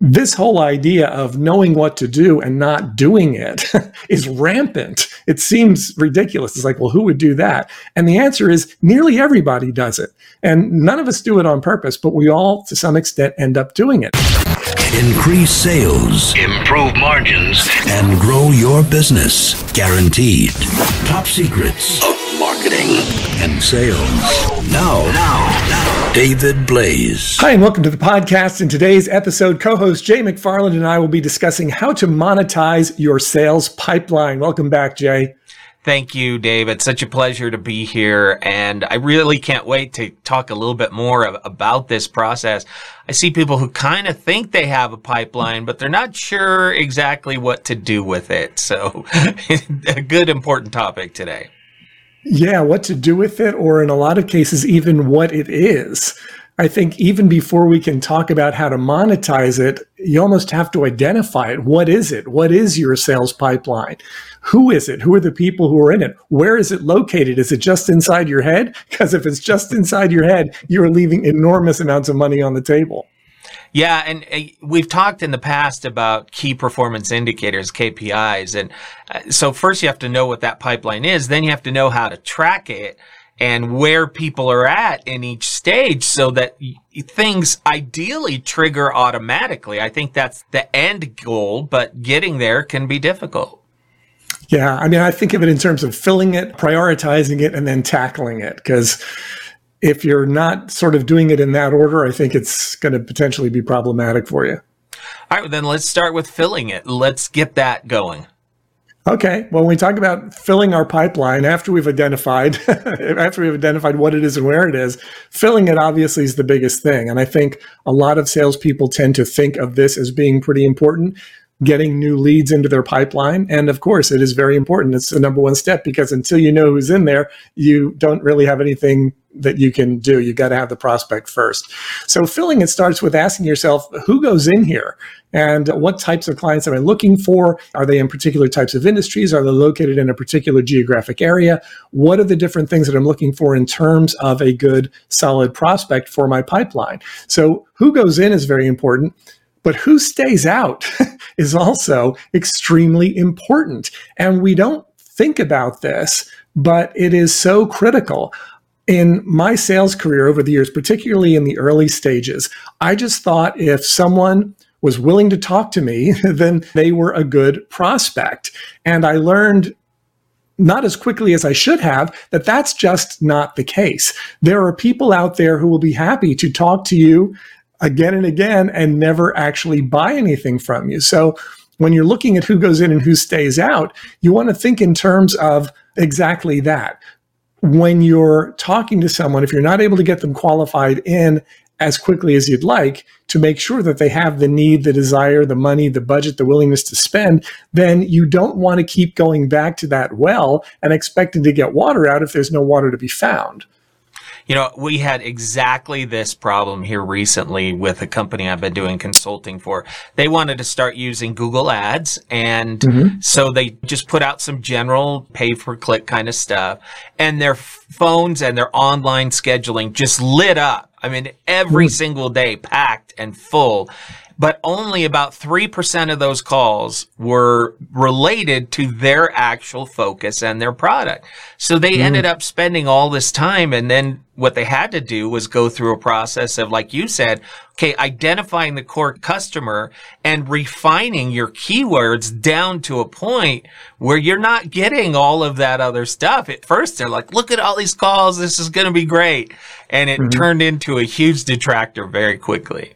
this whole idea of knowing what to do and not doing it is rampant. It seems ridiculous. It's like, well, who would do that? And the answer is nearly everybody does it. And none of us do it on purpose, but we all, to some extent, end up doing it. Increase sales, improve margins, and grow your business. Guaranteed. Top secrets of marketing and sales. Now, now, now, David Blaise. Hi, and welcome to the podcast. In today's episode, co host Jay McFarland and I will be discussing how to monetize your sales pipeline. Welcome back, Jay. Thank you, Dave. It's such a pleasure to be here. And I really can't wait to talk a little bit more of, about this process. I see people who kind of think they have a pipeline, but they're not sure exactly what to do with it. So a good, important topic today. Yeah, what to do with it, or in a lot of cases, even what it is. I think even before we can talk about how to monetize it, you almost have to identify it. What is it? What is your sales pipeline? Who is it? Who are the people who are in it? Where is it located? Is it just inside your head? Because if it's just inside your head, you're leaving enormous amounts of money on the table. Yeah, and uh, we've talked in the past about key performance indicators, KPIs. And uh, so first you have to know what that pipeline is, then you have to know how to track it and where people are at in each stage so that things ideally trigger automatically. I think that's the end goal, but getting there can be difficult. Yeah, I mean, I think of it in terms of filling it, prioritizing it, and then tackling it. Because if you're not sort of doing it in that order, I think it's going to potentially be problematic for you. All right, then let's start with filling it. Let's get that going. Okay. Well, when we talk about filling our pipeline after we've identified after we've identified what it is and where it is, filling it obviously is the biggest thing. And I think a lot of salespeople tend to think of this as being pretty important getting new leads into their pipeline. And of course, it is very important. It's the number one step because until you know who's in there, you don't really have anything that you can do. You've got to have the prospect first. So filling it starts with asking yourself, who goes in here? And what types of clients am I looking for? Are they in particular types of industries? Are they located in a particular geographic area? What are the different things that I'm looking for in terms of a good, solid prospect for my pipeline? So who goes in is very important. But who stays out is also extremely important. And we don't think about this, but it is so critical. In my sales career over the years, particularly in the early stages, I just thought if someone was willing to talk to me, then they were a good prospect. And I learned not as quickly as I should have, that that's just not the case. There are people out there who will be happy to talk to you again and again and never actually buy anything from you. So when you're looking at who goes in and who stays out, you want to think in terms of exactly that. When you're talking to someone, if you're not able to get them qualified in as quickly as you'd like to make sure that they have the need, the desire, the money, the budget, the willingness to spend, then you don't want to keep going back to that well and expecting to get water out if there's no water to be found. You know, we had exactly this problem here recently with a company I've been doing consulting for. They wanted to start using Google Ads. And mm-hmm. so they just put out some general pay per click kind of stuff. And their phones and their online scheduling just lit up. I mean, every mm-hmm. single day packed and full but only about 3% of those calls were related to their actual focus and their product. So they mm. ended up spending all this time and then what they had to do was go through a process of, like you said, okay, identifying the core customer and refining your keywords down to a point where you're not getting all of that other stuff. At first, they're like, look at all these calls. This is going to be great. And it mm-hmm. turned into a huge detractor very quickly.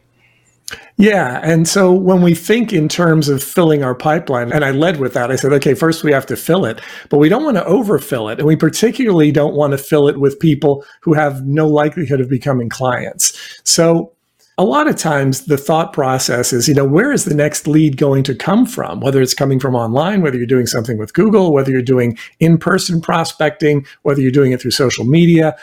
Yeah. And so when we think in terms of filling our pipeline, and I led with that, I said, okay, first we have to fill it, but we don't want to overfill it. And we particularly don't want to fill it with people who have no likelihood of becoming clients. So a lot of times the thought process is, you know, where is the next lead going to come from? Whether it's coming from online, whether you're doing something with Google, whether you're doing in person prospecting, whether you're doing it through social media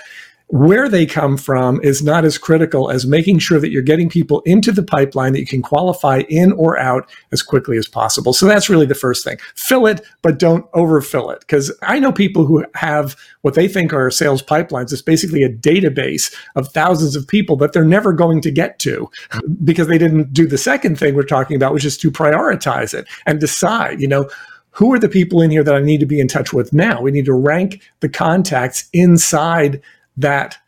where they come from is not as critical as making sure that you're getting people into the pipeline that you can qualify in or out as quickly as possible. So that's really the first thing. Fill it, but don't overfill it. Because I know people who have what they think are sales pipelines. It's basically a database of thousands of people that they're never going to get to because they didn't do the second thing we're talking about, which is to prioritize it and decide, you know, who are the people in here that I need to be in touch with now? We need to rank the contacts inside that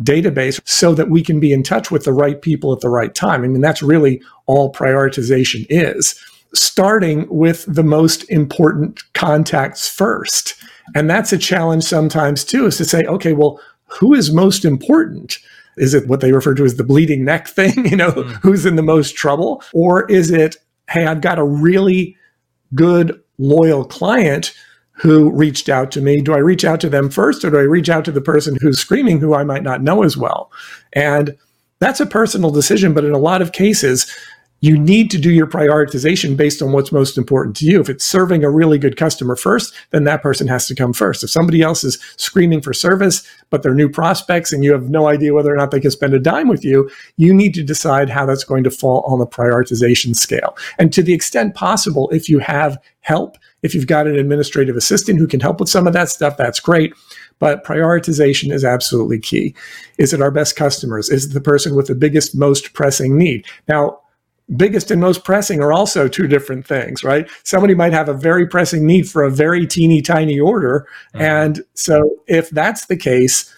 database so that we can be in touch with the right people at the right time. I mean, that's really all prioritization is. Starting with the most important contacts first. And that's a challenge sometimes too, is to say, okay, well, who is most important? Is it what they refer to as the bleeding neck thing? You know, mm. who's in the most trouble? Or is it, hey, I've got a really good, loyal client who reached out to me. Do I reach out to them first or do I reach out to the person who's screaming who I might not know as well? And that's a personal decision, but in a lot of cases, you need to do your prioritization based on what's most important to you. If it's serving a really good customer first, then that person has to come first. If somebody else is screaming for service, but they're new prospects and you have no idea whether or not they can spend a dime with you, you need to decide how that's going to fall on the prioritization scale. And to the extent possible, if you have help, if you've got an administrative assistant who can help with some of that stuff, that's great. But prioritization is absolutely key. Is it our best customers? Is it the person with the biggest, most pressing need? Now, biggest and most pressing are also two different things, right? Somebody might have a very pressing need for a very teeny tiny order. Mm-hmm. And so if that's the case,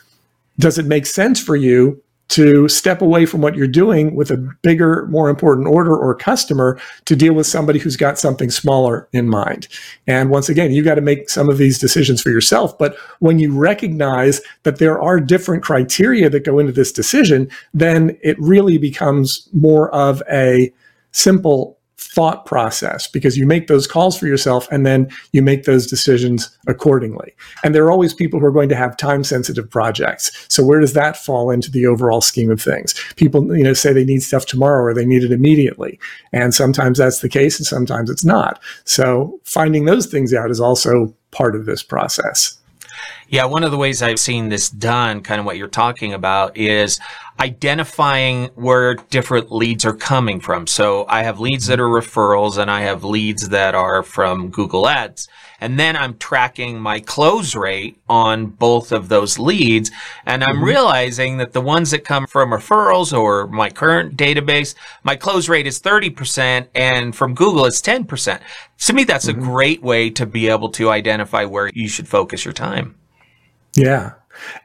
does it make sense for you to step away from what you're doing with a bigger, more important order or customer to deal with somebody who's got something smaller in mind. And once again, you've got to make some of these decisions for yourself. But when you recognize that there are different criteria that go into this decision, then it really becomes more of a simple thought process because you make those calls for yourself and then you make those decisions accordingly. And there are always people who are going to have time sensitive projects. So where does that fall into the overall scheme of things? People, you know, say they need stuff tomorrow or they need it immediately. And sometimes that's the case and sometimes it's not. So finding those things out is also part of this process. Yeah, one of the ways I've seen this done, kind of what you're talking about, is identifying where different leads are coming from. So I have leads that are referrals and I have leads that are from Google Ads. And then I'm tracking my close rate on both of those leads. And I'm mm-hmm. realizing that the ones that come from referrals or my current database, my close rate is 30% and from Google it's 10%. To me, that's mm-hmm. a great way to be able to identify where you should focus your time. Yeah.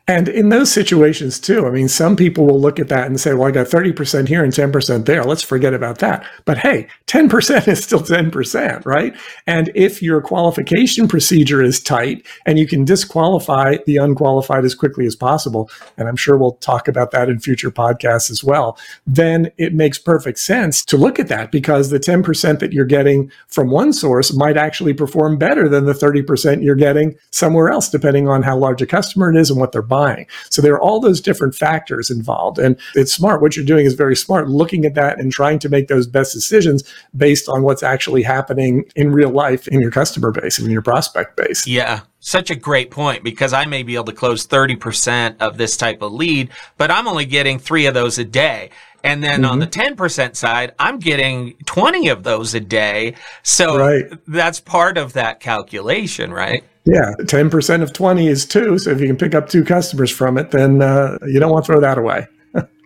And in those situations too, I mean, some people will look at that and say, well, I got 30% here and 10% there. Let's forget about that. But hey, 10% is still 10%, right? And if your qualification procedure is tight and you can disqualify the unqualified as quickly as possible, and I'm sure we'll talk about that in future podcasts as well, then it makes perfect sense to look at that because the 10% that you're getting from one source might actually perform better than the 30% you're getting somewhere else, depending on how large a customer it is and what they're buying. So there are all those different factors involved. And it's smart. What you're doing is very smart, looking at that and trying to make those best decisions based on what's actually happening in real life in your customer base and in your prospect base. Yeah such a great point because I may be able to close 30% of this type of lead, but I'm only getting three of those a day. And then mm-hmm. on the 10% mm-hmm. side, I'm getting 20 of those a day. So right. that's part of that calculation, right? Yeah, 10% of 20 is two. So if you can pick up two customers from it, then uh, you don't want to throw that away.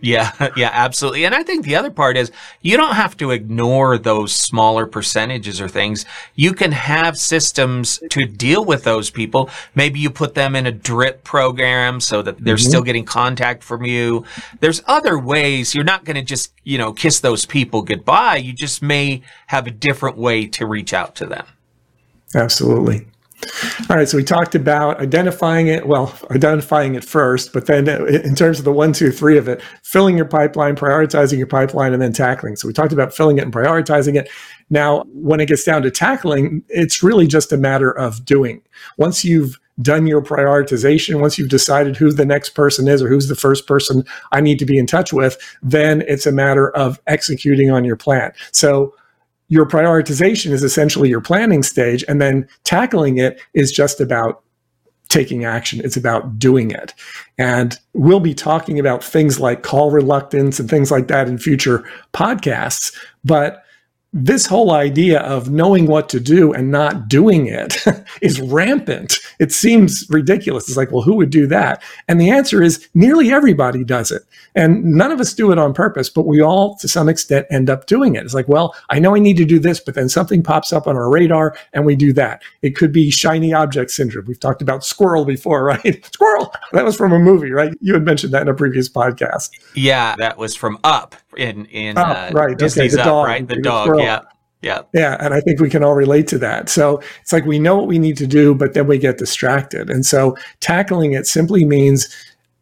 Yeah, yeah, absolutely. And I think the other part is you don't have to ignore those smaller percentages or things. You can have systems to deal with those people. Maybe you put them in a drip program so that they're mm-hmm. still getting contact from you. There's other ways. You're not going to just, you know, kiss those people goodbye. You just may have a different way to reach out to them. Absolutely. All right, so we talked about identifying it, well, identifying it first, but then in terms of the one, two, three of it, filling your pipeline, prioritizing your pipeline, and then tackling. So we talked about filling it and prioritizing it. Now, when it gets down to tackling, it's really just a matter of doing. Once you've done your prioritization, once you've decided who the next person is or who's the first person I need to be in touch with, then it's a matter of executing on your plan. So your prioritization is essentially your planning stage and then tackling it is just about taking action. It's about doing it. And we'll be talking about things like call reluctance and things like that in future podcasts. But this whole idea of knowing what to do and not doing it is rampant. It seems ridiculous. It's like, well, who would do that? And the answer is nearly everybody does it. And none of us do it on purpose, but we all, to some extent, end up doing it. It's like, well, I know I need to do this, but then something pops up on our radar and we do that. It could be shiny object syndrome. We've talked about squirrel before, right? squirrel. That was from a movie, right? You had mentioned that in a previous podcast. Yeah, that was from Up in in uh, right. Disney's okay, the Up, dog, right? The dog. Yeah. Yeah. Yeah. And I think we can all relate to that. So it's like we know what we need to do, but then we get distracted. And so tackling it simply means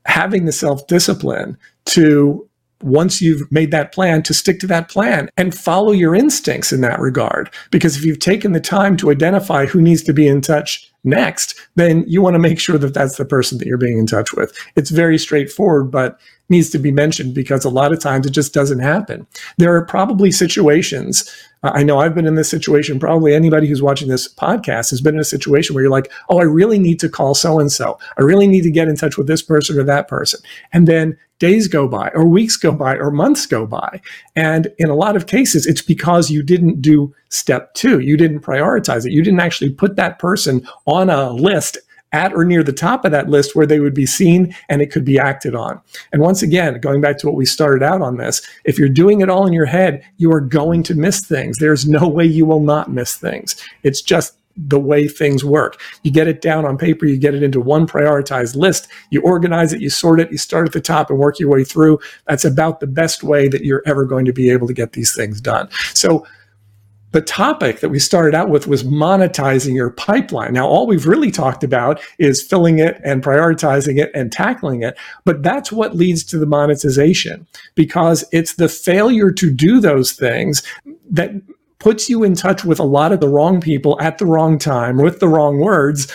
having the self discipline to once you've made that plan to stick to that plan and follow your instincts in that regard. Because if you've taken the time to identify who needs to be in touch next, then you want to make sure that that's the person that you're being in touch with. It's very straightforward, but needs to be mentioned because a lot of times it just doesn't happen. There are probably situations uh, I know I've been in this situation. Probably anybody who's watching this podcast has been in a situation where you're like, oh, I really need to call so and so. I really need to get in touch with this person or that person. And then days go by, or weeks go by, or months go by. And in a lot of cases, it's because you didn't do step two. You didn't prioritize it. You didn't actually put that person on a list at or near the top of that list where they would be seen and it could be acted on. And once again, going back to what we started out on this, if you're doing it all in your head, you are going to miss things. There's no way you will not miss things. It's just the way things work. You get it down on paper, you get it into one prioritized list, you organize it, you sort it, you start at the top and work your way through. That's about the best way that you're ever going to be able to get these things done. So the topic that we started out with was monetizing your pipeline. Now, all we've really talked about is filling it and prioritizing it and tackling it. But that's what leads to the monetization because it's the failure to do those things that puts you in touch with a lot of the wrong people at the wrong time with the wrong words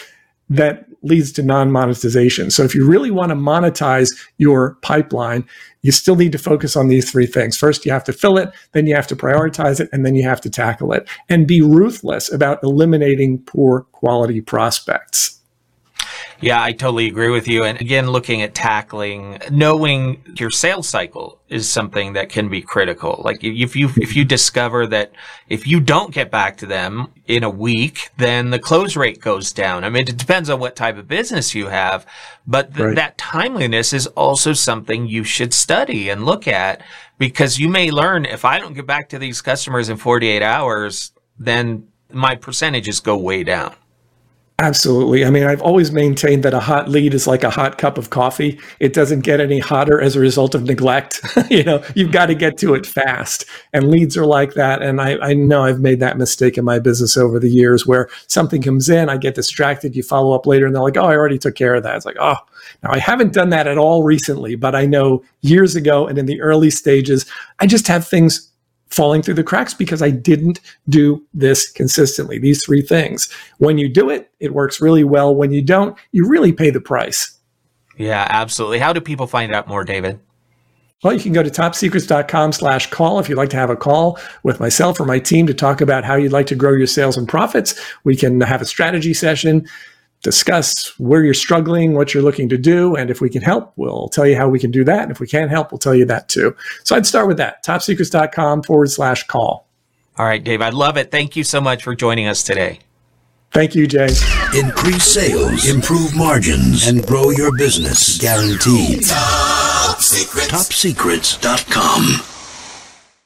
that leads to non monetization. So if you really want to monetize your pipeline, you still need to focus on these three things. First, you have to fill it, then you have to prioritize it, and then you have to tackle it and be ruthless about eliminating poor quality prospects. Yeah, I totally agree with you. And again, looking at tackling, knowing your sales cycle is something that can be critical. Like if you, if you discover that if you don't get back to them in a week, then the close rate goes down. I mean, it depends on what type of business you have, but th- right. that timeliness is also something you should study and look at because you may learn if I don't get back to these customers in 48 hours, then my percentages go way down. Absolutely. I mean, I've always maintained that a hot lead is like a hot cup of coffee. It doesn't get any hotter as a result of neglect. you know, you've got to get to it fast. And leads are like that. And I, I know I've made that mistake in my business over the years where something comes in, I get distracted, you follow up later, and they're like, oh, I already took care of that. It's like, oh, now I haven't done that at all recently, but I know years ago and in the early stages, I just have things falling through the cracks because I didn't do this consistently. These three things. When you do it, it works really well. When you don't, you really pay the price. Yeah, absolutely. How do people find out more, David? Well, you can go to topsecrets.com slash call if you'd like to have a call with myself or my team to talk about how you'd like to grow your sales and profits. We can have a strategy session discuss where you're struggling, what you're looking to do. And if we can help, we'll tell you how we can do that. And if we can't help, we'll tell you that too. So I'd start with that topsecrets.com forward slash call. All right, Dave, I love it. Thank you so much for joining us today. Thank you, Jay. Increase sales, improve margins, and grow your business guaranteed. Top Secrets. TopSecrets.com.